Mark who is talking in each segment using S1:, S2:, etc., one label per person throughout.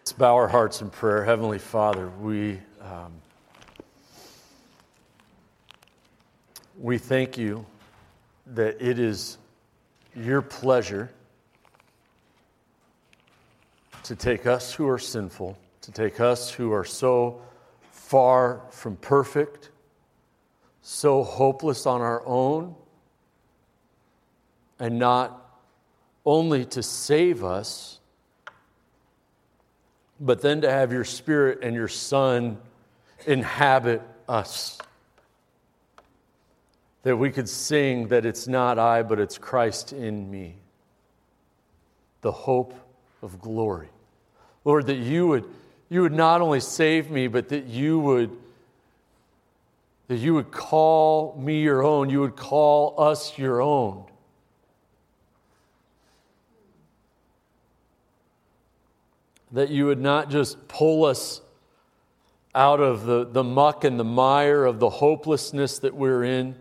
S1: Let's bow our hearts in prayer. Heavenly Father, we, um, we thank you that it is your pleasure to take us who are sinful, to take us who are so far from perfect, so hopeless on our own, and not only to save us, but then to have your Spirit and your Son inhabit us. That we could sing that it's not I, but it's Christ in me. The hope of glory. Lord, that you would, you would not only save me, but that you would that you would call me your own, you would call us your own. That you would not just pull us out of the, the muck and the mire of the hopelessness that we're in,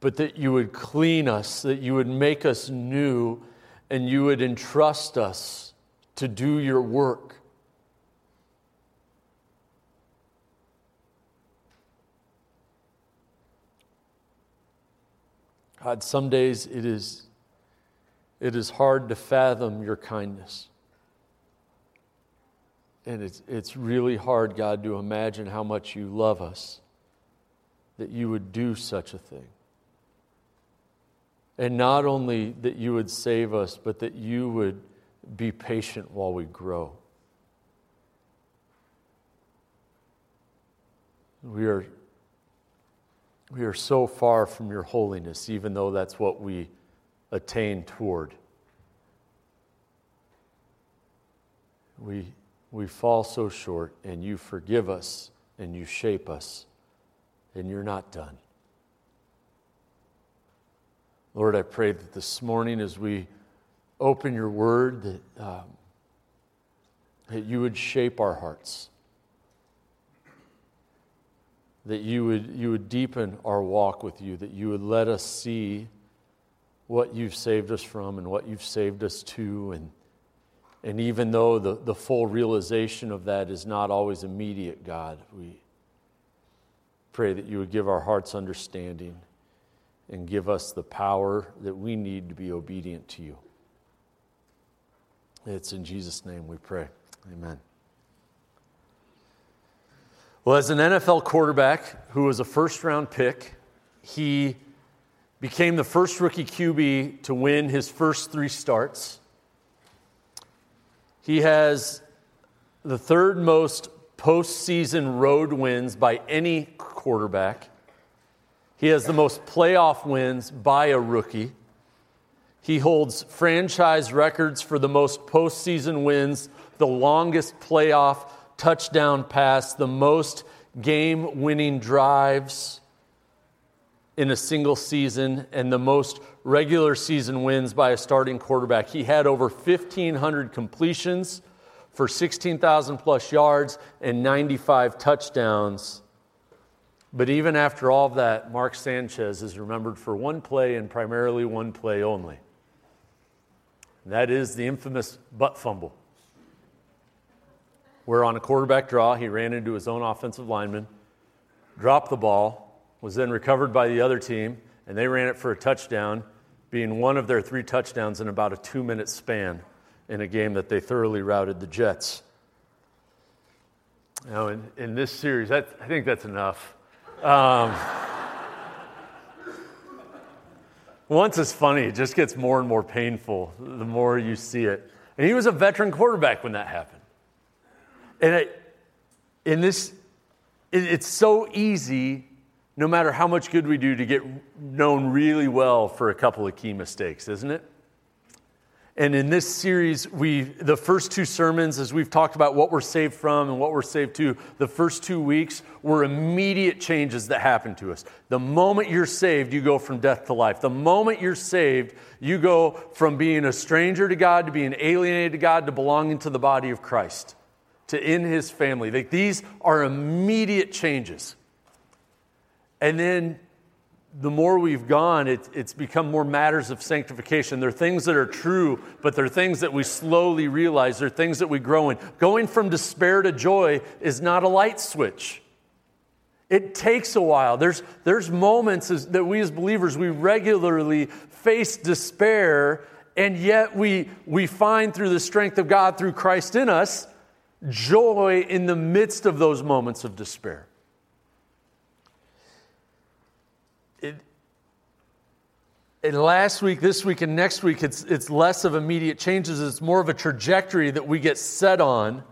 S1: but that you would clean us, that you would make us new, and you would entrust us to do your work. God, some days it is, it is hard to fathom your kindness. And it's, it's really hard, God, to imagine how much you love us, that you would do such a thing. And not only that you would save us, but that you would be patient while we grow. We are we are so far from your holiness, even though that's what we attain toward. We, we fall so short, and you forgive us, and you shape us, and you're not done. Lord, I pray that this morning as we open your word, that, um, that you would shape our hearts that you would, you would deepen our walk with you, that you would let us see what you've saved us from and what you've saved us to. And, and even though the, the full realization of that is not always immediate, God, we pray that you would give our hearts understanding and give us the power that we need to be obedient to you. It's in Jesus' name we pray. Amen. Well, as an NFL quarterback who was a first round pick, he became the first rookie QB to win his first three starts. He has the third most postseason road wins by any quarterback. He has the most playoff wins by a rookie. He holds franchise records for the most postseason wins, the longest playoff touchdown pass, the most game winning drives in a single season, and the most regular season wins by a starting quarterback. He had over 1,500 completions for 16,000 plus yards and 95 touchdowns. But even after all of that, Mark Sanchez is remembered for one play and primarily one play only. That is the infamous butt fumble where on a quarterback draw, he ran into his own offensive lineman, dropped the ball, was then recovered by the other team, and they ran it for a touchdown, being one of their three touchdowns in about a two minute span in a game that they thoroughly routed the Jets. Now, in, in this series, that, I think that's enough. Um, once it's funny, it just gets more and more painful the more you see it. And he was a veteran quarterback when that happened. And in this, it, it's so easy, no matter how much good we do, to get known really well for a couple of key mistakes, isn't it? And in this series, we the first two sermons, as we've talked about what we're saved from and what we're saved to, the first two weeks were immediate changes that happen to us. The moment you're saved, you go from death to life. The moment you're saved, you go from being a stranger to God to being alienated to God to belonging to the body of Christ to in his family. Like these are immediate changes. And then the more we've gone, it, it's become more matters of sanctification. They're things that are true, but they're things that we slowly realize. They're things that we grow in. Going from despair to joy is not a light switch. It takes a while. There's, there's moments as, that we as believers, we regularly face despair, and yet we, we find through the strength of God, through Christ in us, joy in the midst of those moments of despair. And last week, this week, and next week, it's, it's less of immediate changes. It's more of a trajectory that we get set on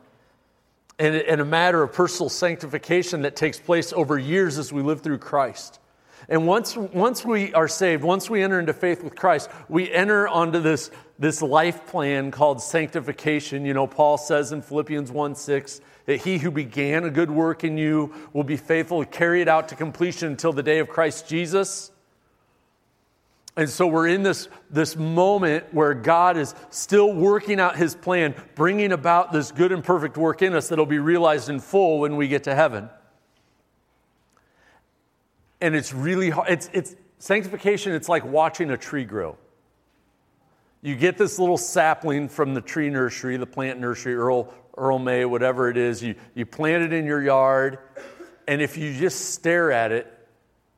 S1: and, and a matter of personal sanctification that takes place over years as we live through Christ. And once, once we are saved, once we enter into faith with Christ, we enter onto this, this life plan called sanctification. You know, Paul says in Philippians 1 6 that he who began a good work in you will be faithful to carry it out to completion until the day of Christ Jesus. And so we're in this, this moment where God is still working out his plan, bringing about this good and perfect work in us that'll be realized in full when we get to heaven. And it's really hard. It's, it's sanctification, it's like watching a tree grow. You get this little sapling from the tree nursery, the plant nursery, Earl, Earl May, whatever it is. You, you plant it in your yard, and if you just stare at it,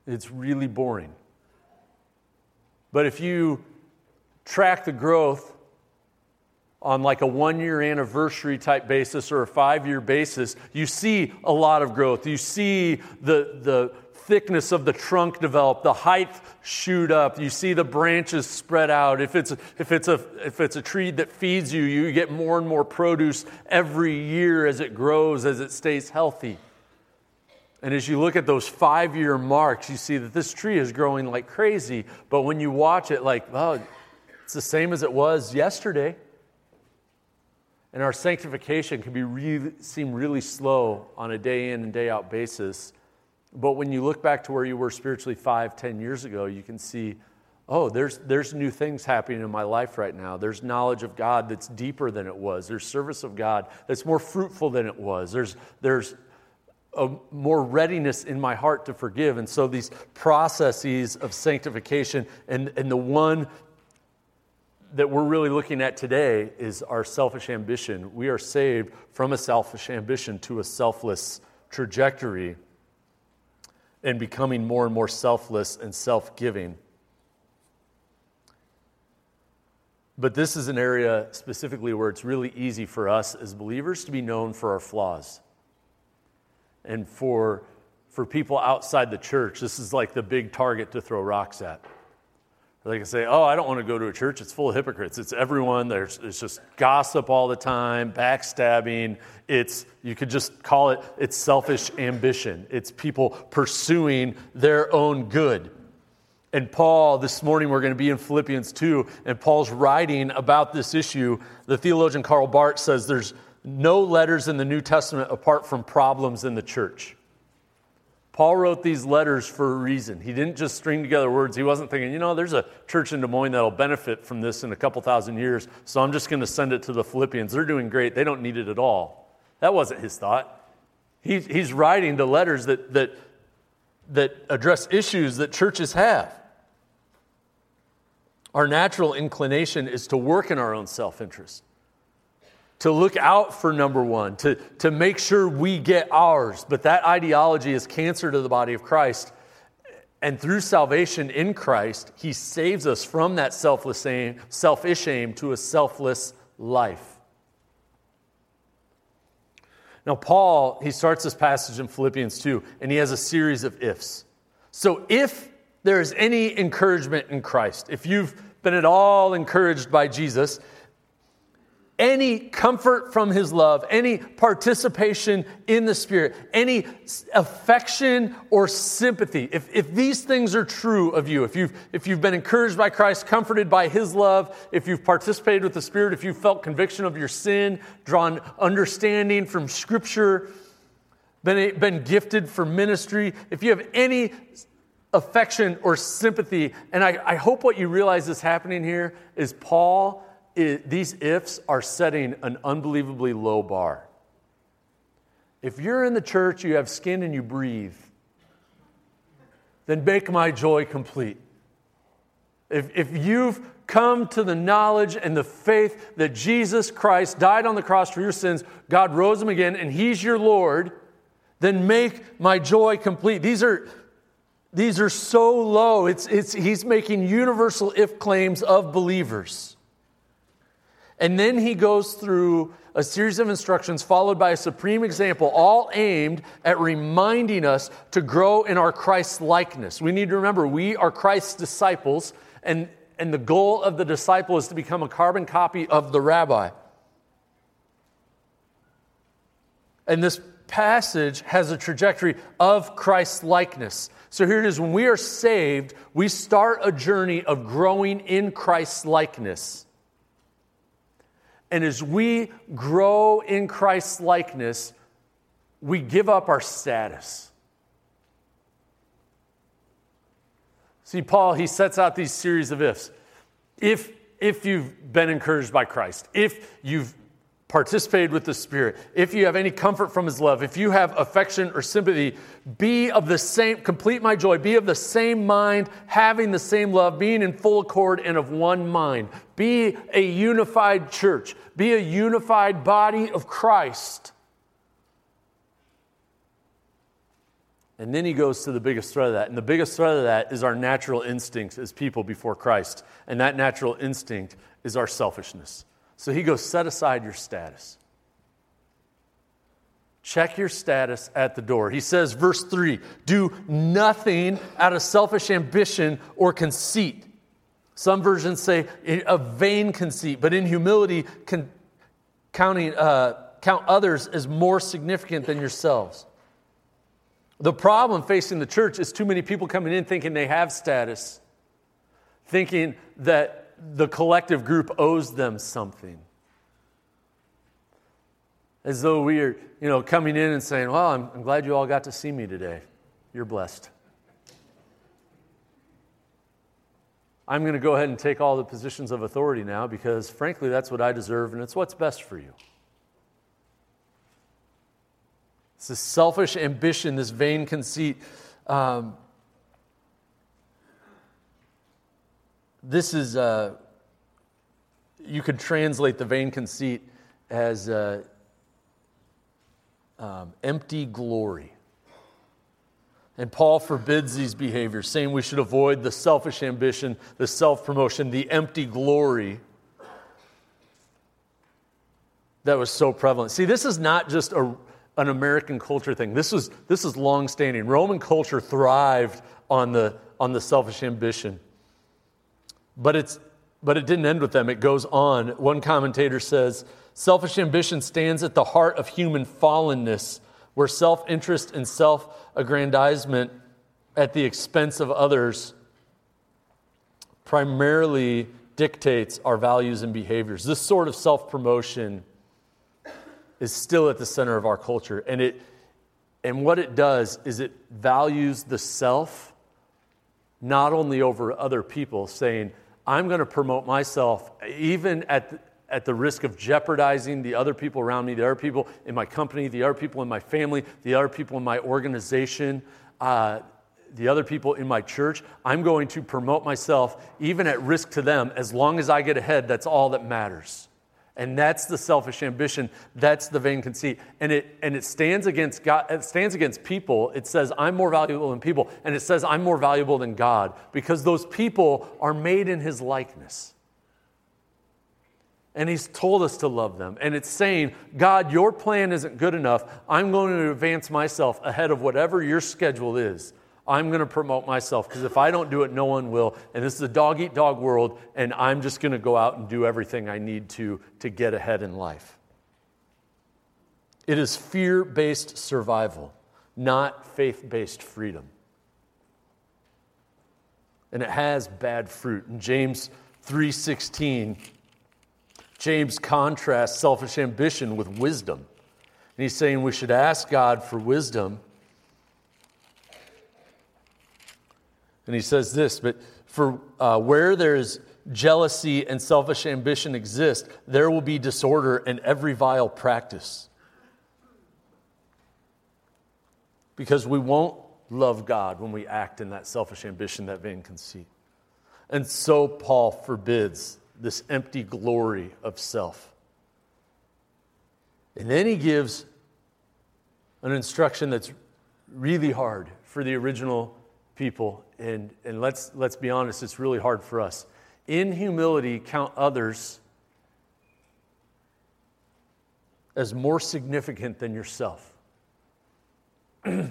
S1: it's really boring. But if you track the growth on like a one year anniversary type basis or a five year basis, you see a lot of growth. You see the, the thickness of the trunk develop, the height shoot up. You see the branches spread out. If it's, if, it's a, if it's a tree that feeds you, you get more and more produce every year as it grows, as it stays healthy. And as you look at those five year marks, you see that this tree is growing like crazy. But when you watch it, like, oh, it's the same as it was yesterday. And our sanctification can be really, seem really slow on a day in and day out basis. But when you look back to where you were spiritually five, ten years ago, you can see, oh, there's, there's new things happening in my life right now. There's knowledge of God that's deeper than it was. There's service of God that's more fruitful than it was. There's, there's a more readiness in my heart to forgive. And so these processes of sanctification, and, and the one that we're really looking at today is our selfish ambition. We are saved from a selfish ambition to a selfless trajectory and becoming more and more selfless and self giving. But this is an area specifically where it's really easy for us as believers to be known for our flaws and for, for people outside the church, this is like the big target to throw rocks at. They can say, Oh, I don't want to go to a church. It's full of hypocrites. It's everyone. There's it's just gossip all the time, backstabbing. It's, you could just call it, it's selfish ambition. It's people pursuing their own good. And Paul, this morning we're going to be in Philippians 2, and Paul's writing about this issue. The theologian Karl Barth says there's, no letters in the New Testament apart from problems in the church. Paul wrote these letters for a reason. He didn't just string together words. He wasn't thinking, you know, there's a church in Des Moines that'll benefit from this in a couple thousand years, so I'm just going to send it to the Philippians. They're doing great. They don't need it at all. That wasn't his thought. He, he's writing the letters that, that, that address issues that churches have. Our natural inclination is to work in our own self interest to look out for number one, to, to make sure we get ours. But that ideology is cancer to the body of Christ. And through salvation in Christ, He saves us from that selfless aim, selfish aim to a selfless life. Now, Paul, he starts this passage in Philippians 2, and he has a series of ifs. So, if there is any encouragement in Christ, if you've been at all encouraged by Jesus, any comfort from his love, any participation in the Spirit, any affection or sympathy, if, if these things are true of you, if you've, if you've been encouraged by Christ, comforted by his love, if you've participated with the Spirit, if you've felt conviction of your sin, drawn understanding from Scripture, been, been gifted for ministry, if you have any affection or sympathy, and I, I hope what you realize is happening here is Paul it, these ifs are setting an unbelievably low bar. If you're in the church, you have skin and you breathe, then make my joy complete. If, if you've come to the knowledge and the faith that Jesus Christ died on the cross for your sins, God rose him again, and he's your Lord, then make my joy complete. These are, these are so low. It's, it's, he's making universal if claims of believers. And then he goes through a series of instructions followed by a supreme example, all aimed at reminding us to grow in our Christ likeness. We need to remember we are Christ's disciples, and, and the goal of the disciple is to become a carbon copy of the rabbi. And this passage has a trajectory of Christ likeness. So here it is when we are saved, we start a journey of growing in Christ likeness. And as we grow in Christ's likeness, we give up our status. See, Paul, he sets out these series of ifs. If, if you've been encouraged by Christ, if you've participated with the Spirit, if you have any comfort from His love, if you have affection or sympathy, be of the same, complete my joy, be of the same mind, having the same love, being in full accord and of one mind. Be a unified church, be a unified body of Christ. And then he goes to the biggest threat of that. And the biggest threat of that is our natural instinct as people before Christ. And that natural instinct is our selfishness. So he goes, set aside your status. Check your status at the door. He says, verse 3 do nothing out of selfish ambition or conceit. Some versions say a vain conceit, but in humility, con- counting, uh, count others as more significant than yourselves. The problem facing the church is too many people coming in thinking they have status, thinking that the collective group owes them something. As though we are, you know, coming in and saying, Well, I'm, I'm glad you all got to see me today. You're blessed. I'm going to go ahead and take all the positions of authority now because, frankly, that's what I deserve and it's what's best for you. It's this selfish ambition, this vain conceit. Um, This is, uh, you could translate the vain conceit as uh, um, empty glory. And Paul forbids these behaviors, saying we should avoid the selfish ambition, the self promotion, the empty glory that was so prevalent. See, this is not just a, an American culture thing. This is, this is long standing. Roman culture thrived on the, on the selfish ambition. But, it's, but it didn't end with them, it goes on. One commentator says selfish ambition stands at the heart of human fallenness, where self interest and self aggrandizement at the expense of others primarily dictates our values and behaviors. This sort of self promotion is still at the center of our culture. And, it, and what it does is it values the self not only over other people, saying, I'm going to promote myself even at the, at the risk of jeopardizing the other people around me, the other people in my company, the other people in my family, the other people in my organization, uh, the other people in my church. I'm going to promote myself even at risk to them. As long as I get ahead, that's all that matters. And that's the selfish ambition. That's the vain conceit. And it, and it stands against God, it stands against people. It says, I'm more valuable than people. And it says, I'm more valuable than God because those people are made in his likeness. And he's told us to love them. And it's saying, God, your plan isn't good enough. I'm going to advance myself ahead of whatever your schedule is. I'm going to promote myself because if I don't do it, no one will. And this is a dog eat dog world, and I'm just going to go out and do everything I need to to get ahead in life. It is fear based survival, not faith based freedom. And it has bad fruit. In James 3:16, James contrasts selfish ambition with wisdom. And he's saying we should ask God for wisdom And he says this, but for uh, where there's jealousy and selfish ambition exist, there will be disorder and every vile practice. Because we won't love God when we act in that selfish ambition, that vain conceit. And so Paul forbids this empty glory of self. And then he gives an instruction that's really hard for the original people. And, and let's, let's be honest, it's really hard for us. In humility, count others as more significant than yourself. this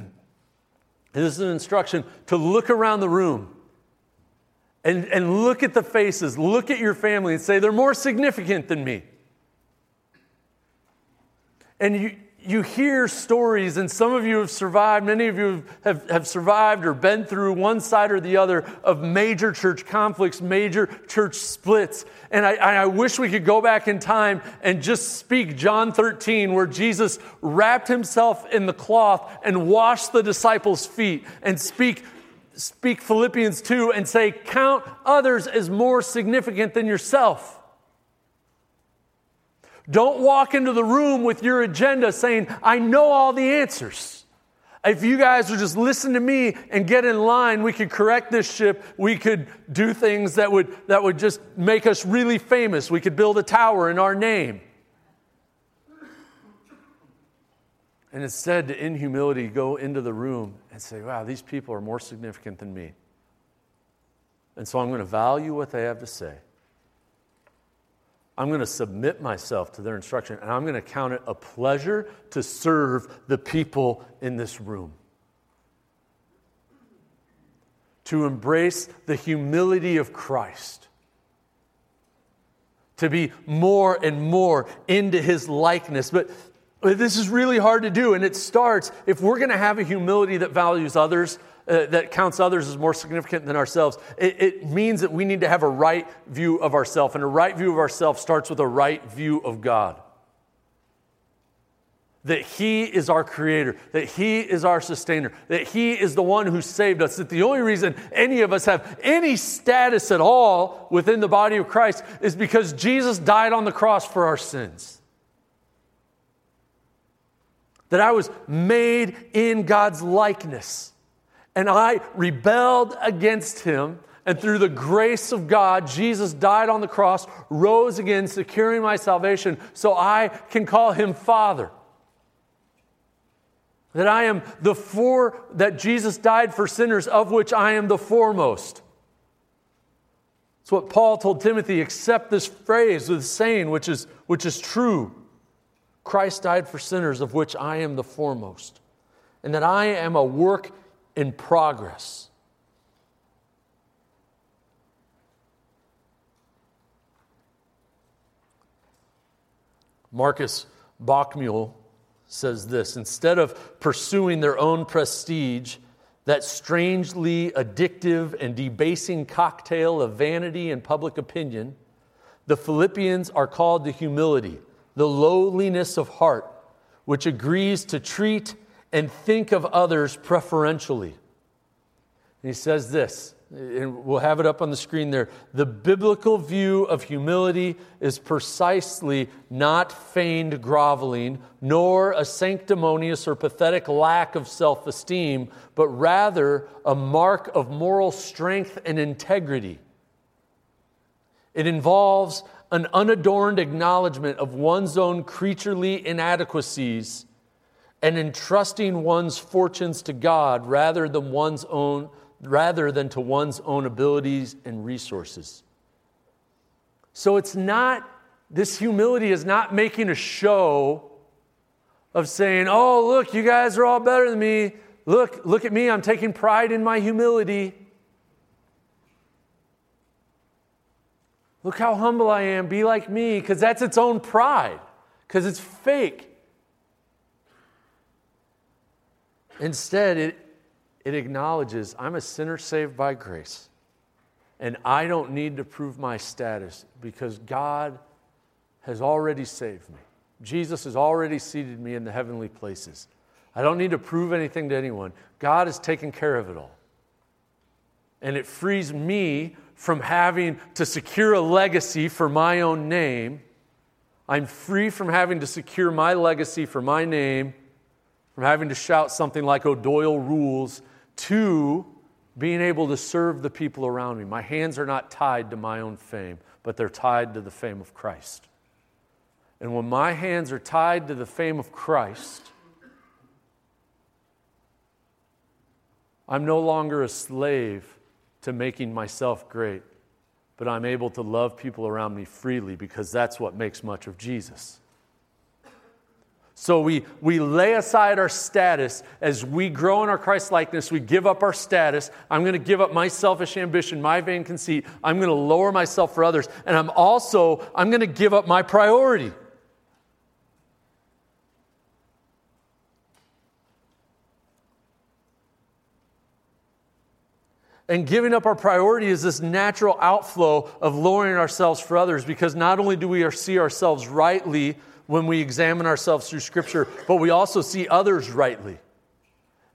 S1: is an instruction to look around the room and, and look at the faces, look at your family and say, they're more significant than me. And you, you hear stories, and some of you have survived, many of you have, have survived or been through one side or the other of major church conflicts, major church splits. And I, I wish we could go back in time and just speak John 13, where Jesus wrapped himself in the cloth and washed the disciples' feet, and speak, speak Philippians 2 and say, Count others as more significant than yourself. Don't walk into the room with your agenda saying, I know all the answers. If you guys would just listen to me and get in line, we could correct this ship. We could do things that would, that would just make us really famous. We could build a tower in our name. And instead, in humility, go into the room and say, wow, these people are more significant than me. And so I'm going to value what they have to say. I'm going to submit myself to their instruction and I'm going to count it a pleasure to serve the people in this room. To embrace the humility of Christ. To be more and more into his likeness. But this is really hard to do, and it starts if we're going to have a humility that values others, uh, that counts others as more significant than ourselves, it, it means that we need to have a right view of ourselves. And a right view of ourselves starts with a right view of God. That He is our creator, that He is our sustainer, that He is the one who saved us, that the only reason any of us have any status at all within the body of Christ is because Jesus died on the cross for our sins that I was made in God's likeness. And I rebelled against him. And through the grace of God, Jesus died on the cross, rose again, securing my salvation so I can call him Father. That I am the four, that Jesus died for sinners, of which I am the foremost. It's what Paul told Timothy, accept this phrase with saying, which is, which is true. Christ died for sinners, of which I am the foremost. And that I am a work in progress. Markus Bockmuehl says this instead of pursuing their own prestige, that strangely addictive and debasing cocktail of vanity and public opinion, the Philippians are called to humility, the lowliness of heart, which agrees to treat and think of others preferentially. And he says this, and we'll have it up on the screen there. The biblical view of humility is precisely not feigned groveling, nor a sanctimonious or pathetic lack of self esteem, but rather a mark of moral strength and integrity. It involves an unadorned acknowledgement of one's own creaturely inadequacies and entrusting one's fortunes to God rather than one's own rather than to one's own abilities and resources. So it's not this humility is not making a show of saying, "Oh, look, you guys are all better than me. Look, look at me. I'm taking pride in my humility." Look how humble I am. Be like me because that's its own pride because it's fake. Instead, it, it acknowledges I'm a sinner saved by grace. And I don't need to prove my status because God has already saved me. Jesus has already seated me in the heavenly places. I don't need to prove anything to anyone. God has taken care of it all. And it frees me from having to secure a legacy for my own name. I'm free from having to secure my legacy for my name from having to shout something like O'Doyle rules to being able to serve the people around me. My hands are not tied to my own fame, but they're tied to the fame of Christ. And when my hands are tied to the fame of Christ, I'm no longer a slave to making myself great, but I'm able to love people around me freely because that's what makes much of Jesus. So we, we lay aside our status as we grow in our Christ likeness. We give up our status. I'm going to give up my selfish ambition, my vain conceit. I'm going to lower myself for others. And I'm also, I'm going to give up my priority. And giving up our priority is this natural outflow of lowering ourselves for others because not only do we see ourselves rightly when we examine ourselves through Scripture, but we also see others rightly.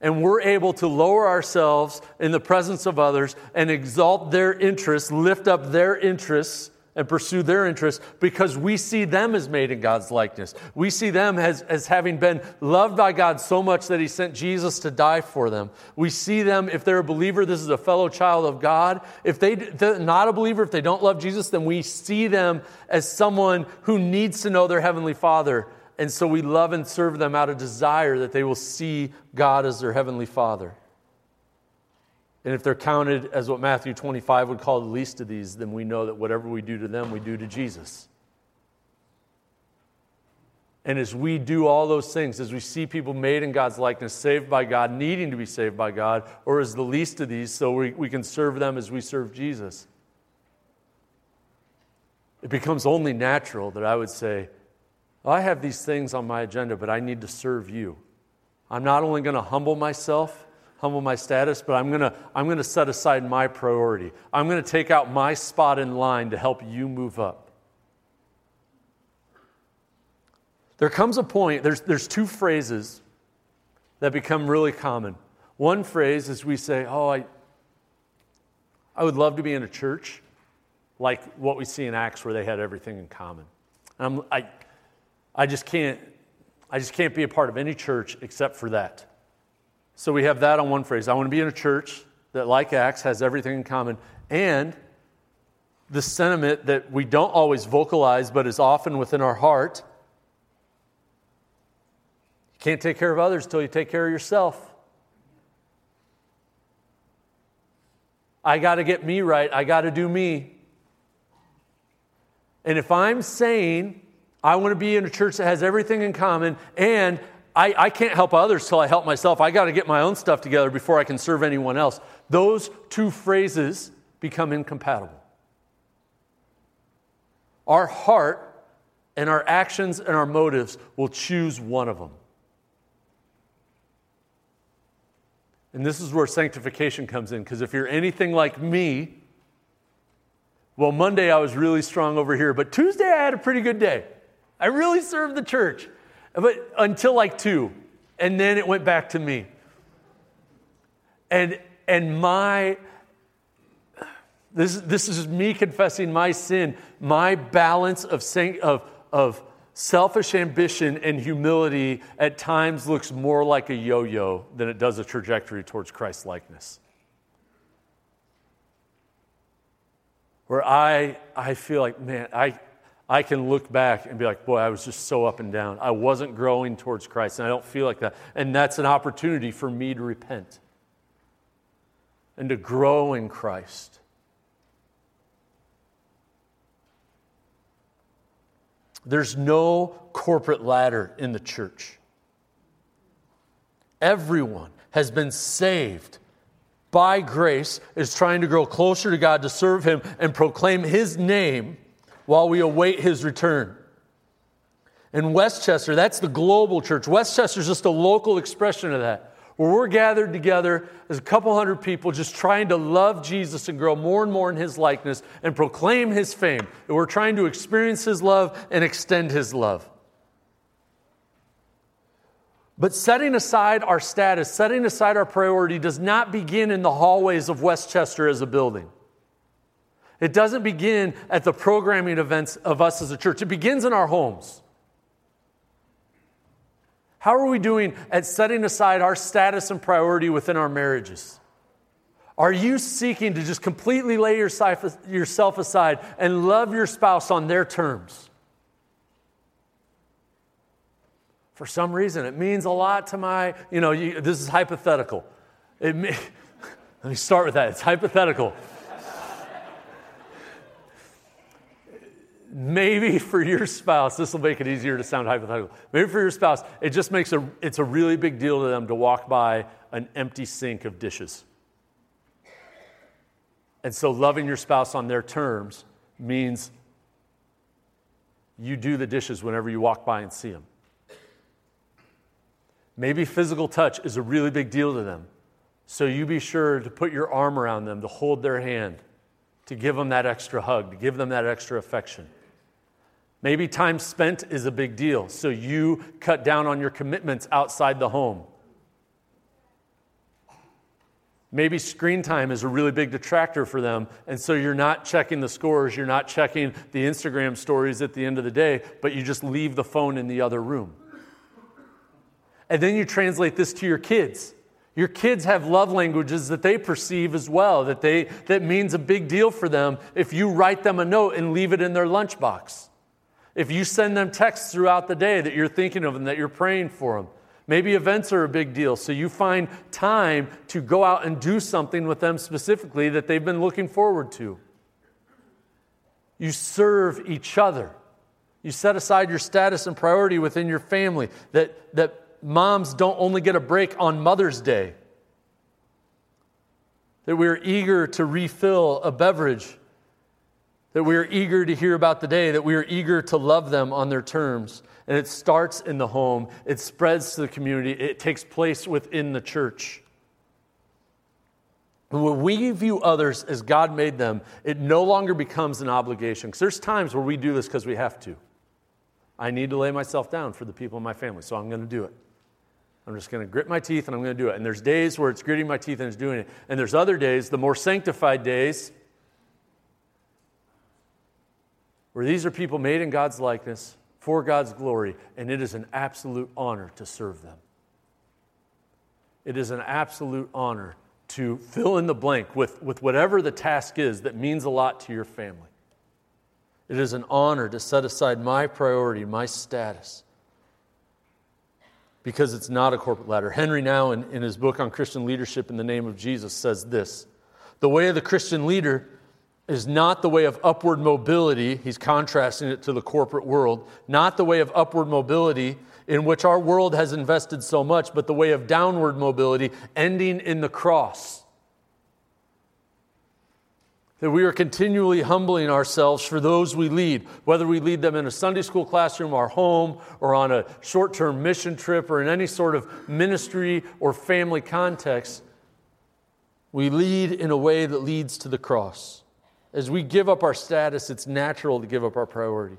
S1: And we're able to lower ourselves in the presence of others and exalt their interests, lift up their interests and pursue their interests because we see them as made in God's likeness. We see them as, as having been loved by God so much that He sent Jesus to die for them. We see them, if they're a believer, this is a fellow child of God. If they, they're not a believer, if they don't love Jesus, then we see them as someone who needs to know their Heavenly Father. And so we love and serve them out of desire that they will see God as their Heavenly Father. And if they're counted as what Matthew 25 would call the least of these, then we know that whatever we do to them, we do to Jesus. And as we do all those things, as we see people made in God's likeness, saved by God, needing to be saved by God, or as the least of these, so we, we can serve them as we serve Jesus, it becomes only natural that I would say, well, I have these things on my agenda, but I need to serve you. I'm not only going to humble myself, humble my status, but I'm going to I'm going to set aside my priority. I'm going to take out my spot in line to help you move up. There comes a point, there's, there's two phrases that become really common. One phrase is we say, Oh, I, I would love to be in a church like what we see in Acts where they had everything in common. I'm, I, I, just can't, I just can't be a part of any church except for that. So we have that on one phrase. I want to be in a church that, like Acts, has everything in common. And the sentiment that we don't always vocalize, but is often within our heart you can't take care of others until you take care of yourself. I got to get me right. I got to do me. And if I'm saying I want to be in a church that has everything in common and I, I can't help others till I help myself. I got to get my own stuff together before I can serve anyone else. Those two phrases become incompatible. Our heart and our actions and our motives will choose one of them. And this is where sanctification comes in, because if you're anything like me, well, Monday I was really strong over here, but Tuesday I had a pretty good day. I really served the church. But until like two. And then it went back to me. And and my this, this is me confessing my sin, my balance of, of, of selfish ambition and humility at times looks more like a yo yo than it does a trajectory towards Christ likeness. Where I, I feel like, man, I, I can look back and be like, boy, I was just so up and down. I wasn't growing towards Christ, and I don't feel like that. And that's an opportunity for me to repent and to grow in Christ. There's no corporate ladder in the church. Everyone has been saved by grace, is trying to grow closer to God to serve Him and proclaim His name while we await his return. In Westchester, that's the global church. Westchester is just a local expression of that, where we're gathered together as a couple hundred people just trying to love Jesus and grow more and more in his likeness and proclaim his fame. And we're trying to experience his love and extend his love. But setting aside our status, setting aside our priority, does not begin in the hallways of Westchester as a building. It doesn't begin at the programming events of us as a church, it begins in our homes. How are we doing at setting aside our status and priority within our marriages? Are you seeking to just completely lay yourself aside and love your spouse on their terms? For some reason, it means a lot to my, you know, you, this is hypothetical. It, let me start with that. It's hypothetical. Maybe for your spouse, this will make it easier to sound hypothetical. Maybe for your spouse, it just makes a, it's a really big deal to them to walk by an empty sink of dishes. And so loving your spouse on their terms means you do the dishes whenever you walk by and see them. Maybe physical touch is a really big deal to them. So you be sure to put your arm around them, to hold their hand, to give them that extra hug, to give them that extra affection. Maybe time spent is a big deal, so you cut down on your commitments outside the home. Maybe screen time is a really big detractor for them, and so you're not checking the scores, you're not checking the Instagram stories at the end of the day, but you just leave the phone in the other room. And then you translate this to your kids. Your kids have love languages that they perceive as well, that, they, that means a big deal for them if you write them a note and leave it in their lunchbox. If you send them texts throughout the day that you're thinking of them, that you're praying for them, maybe events are a big deal. So you find time to go out and do something with them specifically that they've been looking forward to. You serve each other. You set aside your status and priority within your family, that, that moms don't only get a break on Mother's Day, that we're eager to refill a beverage that we are eager to hear about the day, that we are eager to love them on their terms. And it starts in the home, it spreads to the community, it takes place within the church. when we view others as God made them, it no longer becomes an obligation. Because there's times where we do this because we have to. I need to lay myself down for the people in my family, so I'm going to do it. I'm just going to grit my teeth and I'm going to do it. And there's days where it's gritting my teeth and it's doing it. And there's other days, the more sanctified days, where these are people made in God's likeness for God's glory, and it is an absolute honor to serve them. It is an absolute honor to fill in the blank with, with whatever the task is that means a lot to your family. It is an honor to set aside my priority, my status, because it's not a corporate ladder. Henri Nouwen, in his book on Christian leadership in the name of Jesus, says this The way of the Christian leader is not the way of upward mobility. He's contrasting it to the corporate world. Not the way of upward mobility in which our world has invested so much, but the way of downward mobility ending in the cross. That we are continually humbling ourselves for those we lead, whether we lead them in a Sunday school classroom, our home, or on a short term mission trip, or in any sort of ministry or family context. We lead in a way that leads to the cross. As we give up our status, it's natural to give up our priority.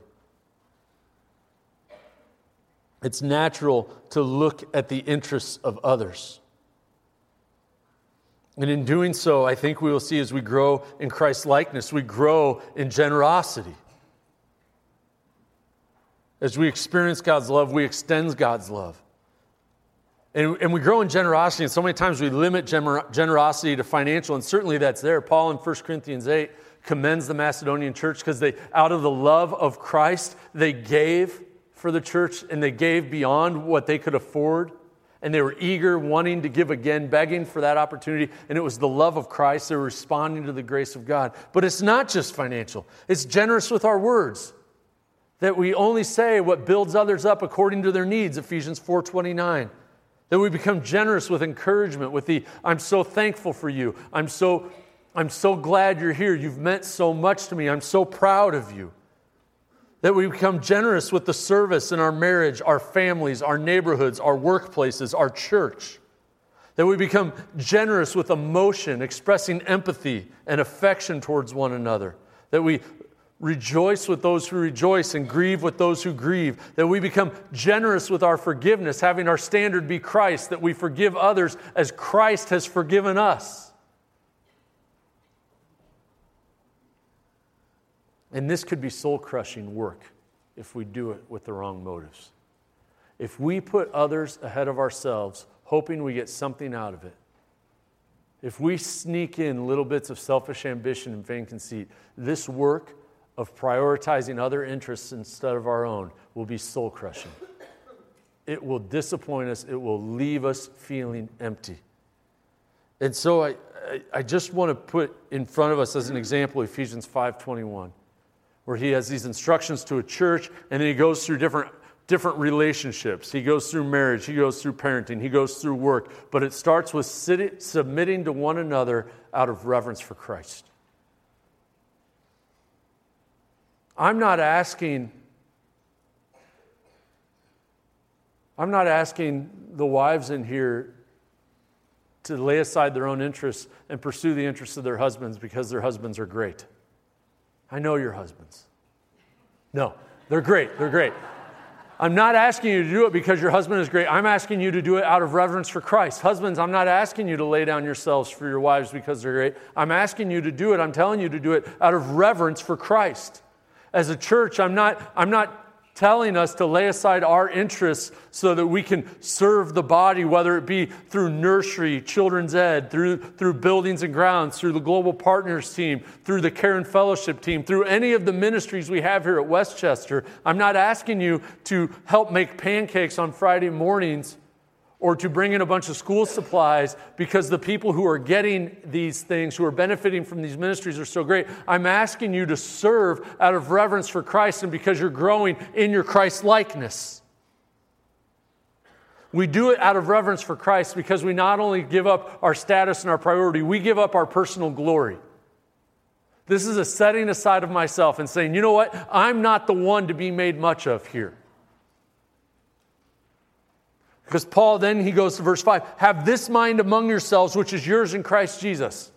S1: It's natural to look at the interests of others. And in doing so, I think we will see as we grow in Christ's likeness, we grow in generosity. As we experience God's love, we extend God's love. And, and we grow in generosity, and so many times we limit gener- generosity to financial, and certainly that's there. Paul in 1 Corinthians 8 commends the Macedonian church because they, out of the love of Christ, they gave for the church and they gave beyond what they could afford. And they were eager, wanting to give again, begging for that opportunity. And it was the love of Christ. They were responding to the grace of God. But it's not just financial, it's generous with our words. That we only say what builds others up according to their needs, Ephesians 4:29. That we become generous with encouragement, with the I'm so thankful for you. I'm so I'm so glad you're here. You've meant so much to me. I'm so proud of you. That we become generous with the service in our marriage, our families, our neighborhoods, our workplaces, our church. That we become generous with emotion, expressing empathy and affection towards one another. That we rejoice with those who rejoice and grieve with those who grieve. That we become generous with our forgiveness, having our standard be Christ. That we forgive others as Christ has forgiven us. And this could be soul crushing work if we do it with the wrong motives. if we put others ahead of ourselves, hoping we get something out of it, if we sneak in little bits of selfish ambition and vain conceit, this work of prioritizing other interests instead of our own will be soul crushing. It will disappoint us, it will leave us feeling empty. And so I, I, just want to put in front of us as an example Ephesians 5:21, where he has these instructions to a church, and then he goes through different different relationships. He goes through marriage, he goes through parenting, he goes through work, but it starts with sitting, submitting to one another out of reverence for Christ. I'm not asking I'm not asking the wives in here to lay aside their own interests and pursue the interests of their husbands because their husbands are great. I know your husbands. No, they're great. They're great. I'm not asking you to do it because your husband is great. I'm asking you to do it out of reverence for Christ. Husbands, I'm not asking you to lay down yourselves for your wives because they're great. I'm asking you to do it. I'm telling you to do it out of reverence for Christ. As a church, I'm not, I'm not telling us to lay aside our interests so that we can serve the body, whether it be through nursery, children's ed, through, through buildings and grounds, through the global partners team, through the care and fellowship team, through any of the ministries we have here at Westchester. I'm not asking you to help make pancakes on Friday mornings or to bring in a bunch of school supplies because the people who are getting these things, who are benefiting from these ministries, are so great. I'm asking you to serve out of reverence for Christ and because you're growing in your Christ likeness. We do it out of reverence for Christ because we not only give up our status and our priority, we give up our personal glory. This is a setting aside of myself and saying, you know what? I'm not the one to be made much of here. Because Paul then he goes to verse 5 Have this mind among yourselves, which is yours in Christ Jesus.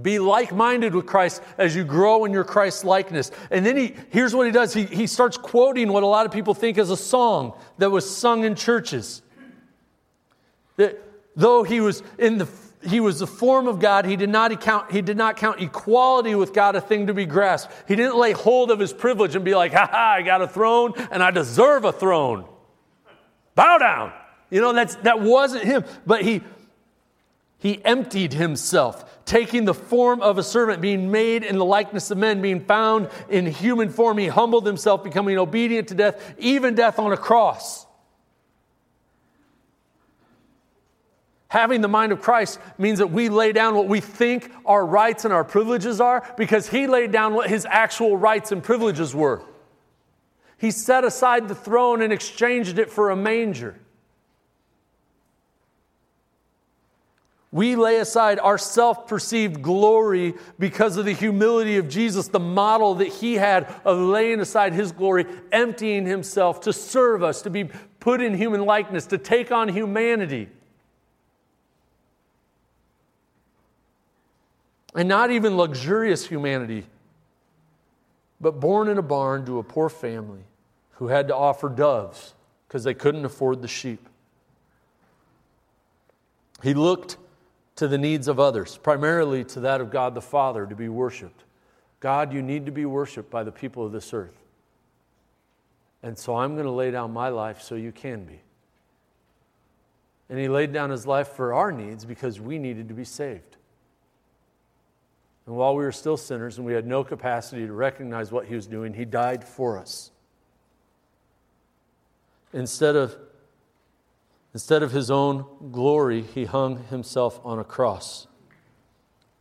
S1: Be like minded with Christ as you grow in your Christ likeness. And then he, here's what he does he, he starts quoting what a lot of people think is a song that was sung in churches. That though he was in the he was the form of God. He did not count, he did not count equality with God a thing to be grasped. He didn't lay hold of his privilege and be like, ha ha, I got a throne and I deserve a throne. Bow down. You know, that's, that wasn't him. But he, he emptied himself, taking the form of a servant, being made in the likeness of men, being found in human form. He humbled himself, becoming obedient to death, even death on a cross. Having the mind of Christ means that we lay down what we think our rights and our privileges are because he laid down what his actual rights and privileges were. He set aside the throne and exchanged it for a manger. We lay aside our self perceived glory because of the humility of Jesus, the model that he had of laying aside his glory, emptying himself to serve us, to be put in human likeness, to take on humanity. And not even luxurious humanity, but born in a barn to a poor family who had to offer doves because they couldn't afford the sheep. He looked to the needs of others, primarily to that of God the Father, to be worshiped. God, you need to be worshiped by the people of this earth. And so I'm going to lay down my life so you can be. And he laid down his life for our needs because we needed to be saved. And while we were still sinners and we had no capacity to recognize what he was doing, he died for us. Instead of, instead of his own glory, he hung himself on a cross.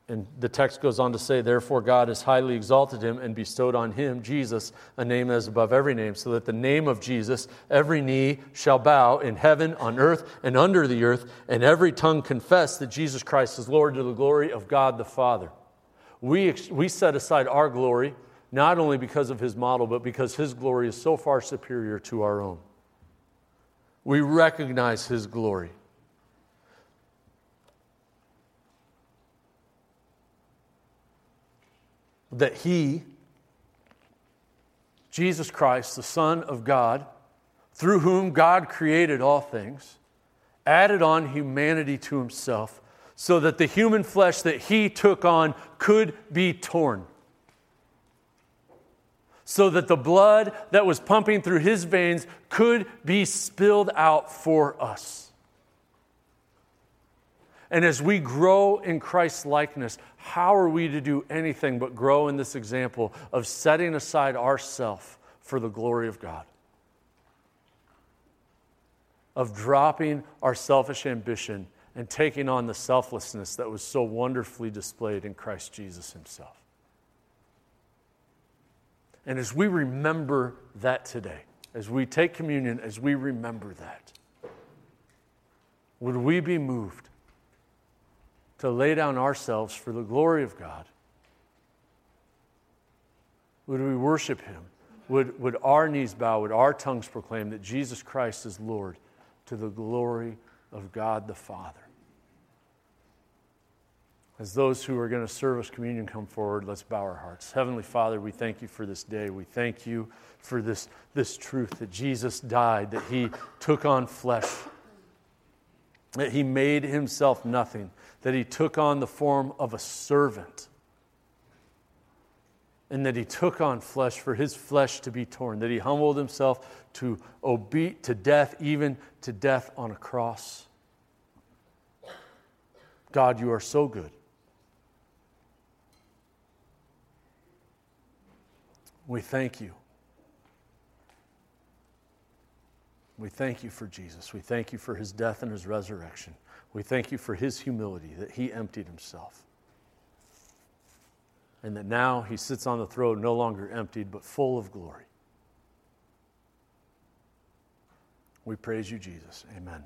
S1: And the text goes on to say, Therefore, God has highly exalted him and bestowed on him, Jesus, a name that is above every name, so that the name of Jesus, every knee shall bow in heaven, on earth, and under the earth, and every tongue confess that Jesus Christ is Lord to the glory of God the Father. We, we set aside our glory, not only because of his model, but because his glory is so far superior to our own we recognize His glory. That He, Jesus Christ, the Son of God, through whom God created all things, added on humanity to Himself so that the human flesh that He took on could be torn so that the blood that was pumping through his veins could be spilled out for us. And as we grow in Christ's likeness, how are we to do anything but grow in this example of setting aside ourself for the glory of God? Of dropping our selfish ambition and taking on the selflessness that was so wonderfully displayed in Christ Jesus himself. And as we remember that today, as we take communion, as we remember that, would we be moved to lay down ourselves for the glory of God? Would we worship Him? Would, would our knees bow? Would our tongues proclaim that Jesus Christ is Lord to the glory of God the Father? As those who are going to serve us communion come forward, let's bow our hearts. Heavenly Father, we thank you for this day. We thank you for this, this truth that Jesus died, that he took on flesh, that he made himself nothing, that he took on the form of a servant, and that he took on flesh for his flesh to be torn, that he humbled himself to obe- to death, even to death on a cross. God, you are so good. We thank you. We thank you for Jesus. We thank you for his death and his resurrection. We thank you for his humility, that he emptied himself. And that now he sits on the throne no longer emptied, but full of glory. We praise you, Jesus. Amen.